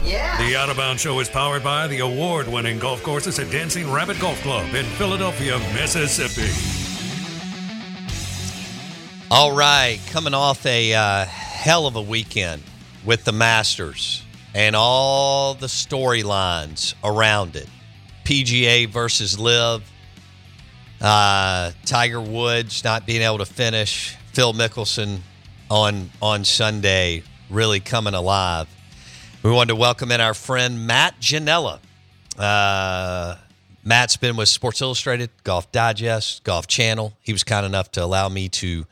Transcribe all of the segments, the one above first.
Give me some sound over here. The Out of Bounds Show is powered by the award winning golf courses at Dancing Rabbit Golf Club in Philadelphia, Mississippi. All right, coming off a uh, hell of a weekend with the Masters and all the storylines around it. PGA versus LIV, uh, Tiger Woods not being able to finish, Phil Mickelson on on Sunday really coming alive. We wanted to welcome in our friend Matt Ginella. Uh, Matt's been with Sports Illustrated, Golf Digest, Golf Channel. He was kind enough to allow me to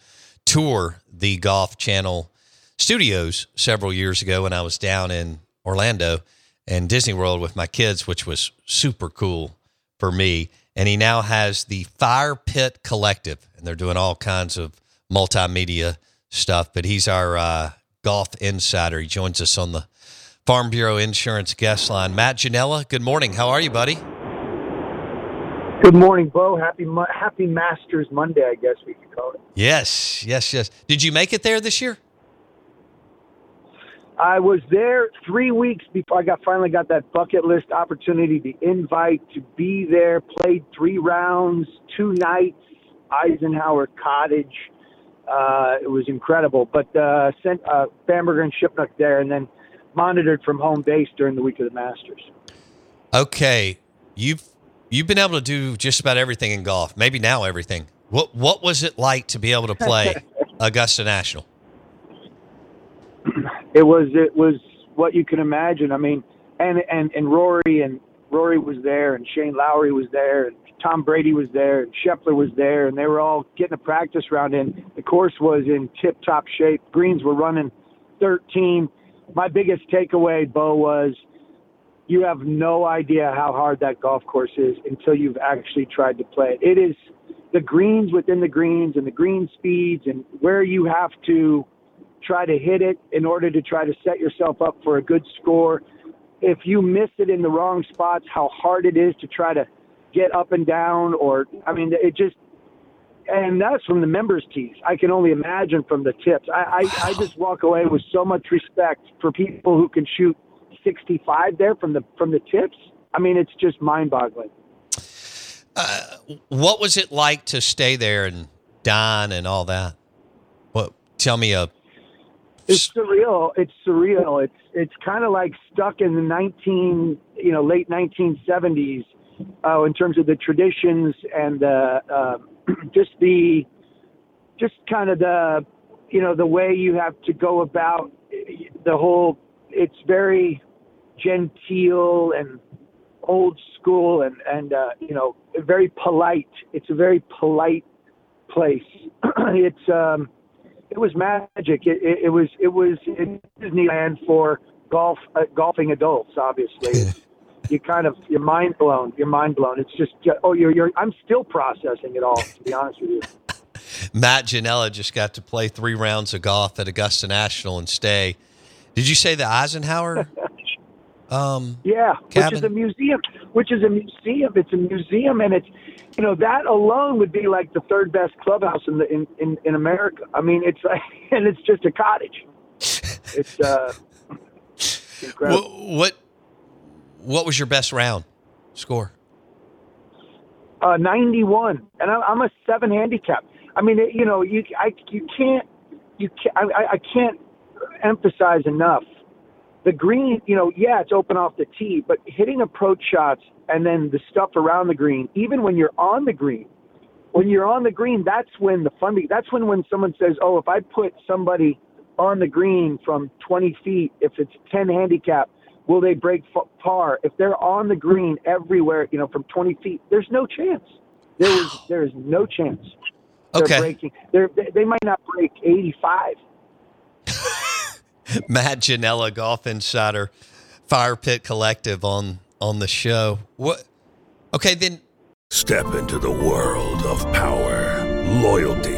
tour the Golf Channel studios several years ago when I was down in Orlando and Disney World with my kids, which was super cool for me. And he now has the Fire Pit Collective, and they're doing all kinds of multimedia stuff. But he's our uh, golf insider. He joins us on the Farm Bureau Insurance guest line. Matt Ginella, good morning. How are you, buddy? Good morning, Bo. Happy Happy Masters Monday, I guess we could call it. Yes, yes, yes. Did you make it there this year? I was there three weeks before I got finally got that bucket list opportunity, the invite to be there. Played three rounds, two nights, Eisenhower Cottage. Uh, it was incredible. But uh, sent uh, Bamberger and Shipnuck there, and then monitored from home base during the week of the Masters. Okay, you've you've been able to do just about everything in golf. Maybe now everything. What what was it like to be able to play Augusta National? it was it was what you can imagine. I mean, and and and Rory and Rory was there, and Shane Lowry was there, and Tom Brady was there, and Scheffler was there, and they were all getting a practice round in. The course was in tip-top shape. Greens were running 13. My biggest takeaway, Bo, was you have no idea how hard that golf course is until you've actually tried to play it. It is the greens within the greens and the green speeds and where you have to try to hit it in order to try to set yourself up for a good score. If you miss it in the wrong spots, how hard it is to try to get up and down, or I mean, it just. And that's from the members' tees. I can only imagine from the tips. I, I, I just walk away with so much respect for people who can shoot 65 there from the from the tips. I mean, it's just mind-boggling. Uh, what was it like to stay there and dine and all that? What? Tell me a It's surreal. It's surreal. It's it's kind of like stuck in the 19, you know, late 1970s, uh, in terms of the traditions and uh, uh, just the, just kind of the, you know, the way you have to go about the whole. It's very genteel and old school and and uh, you know very polite. It's a very polite place. it's um, it was magic. It, it, it was it was in Disneyland for golf uh, golfing adults, obviously. You kind of you're mind blown. You're mind blown. It's just oh, you're you're. I'm still processing it all. To be honest with you. Matt Ginella just got to play three rounds of golf at Augusta National and stay. Did you say the Eisenhower? Um, yeah, cabin? which is a museum. Which is a museum. It's a museum, and it's you know that alone would be like the third best clubhouse in the in in, in America. I mean, it's like, and it's just a cottage. It's uh, incredible. What, what what was your best round score? Uh, 91, and I'm, I'm a seven handicap. I mean, you know, you I you can't you can't I, I can't emphasize enough the green. You know, yeah, it's open off the tee, but hitting approach shots and then the stuff around the green, even when you're on the green, when you're on the green, that's when the fun. That's when when someone says, "Oh, if I put somebody on the green from 20 feet, if it's 10 handicap, will they break par? If they're on the green everywhere, you know, from 20 feet, there's no chance. There is there is no chance. They're Okay. breaking. They're, they they might not break 85. Matt Ginella, Golf Insider, Fire Pit Collective on on the show. What? Okay, then Step into the world of power, loyalty,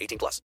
18 plus.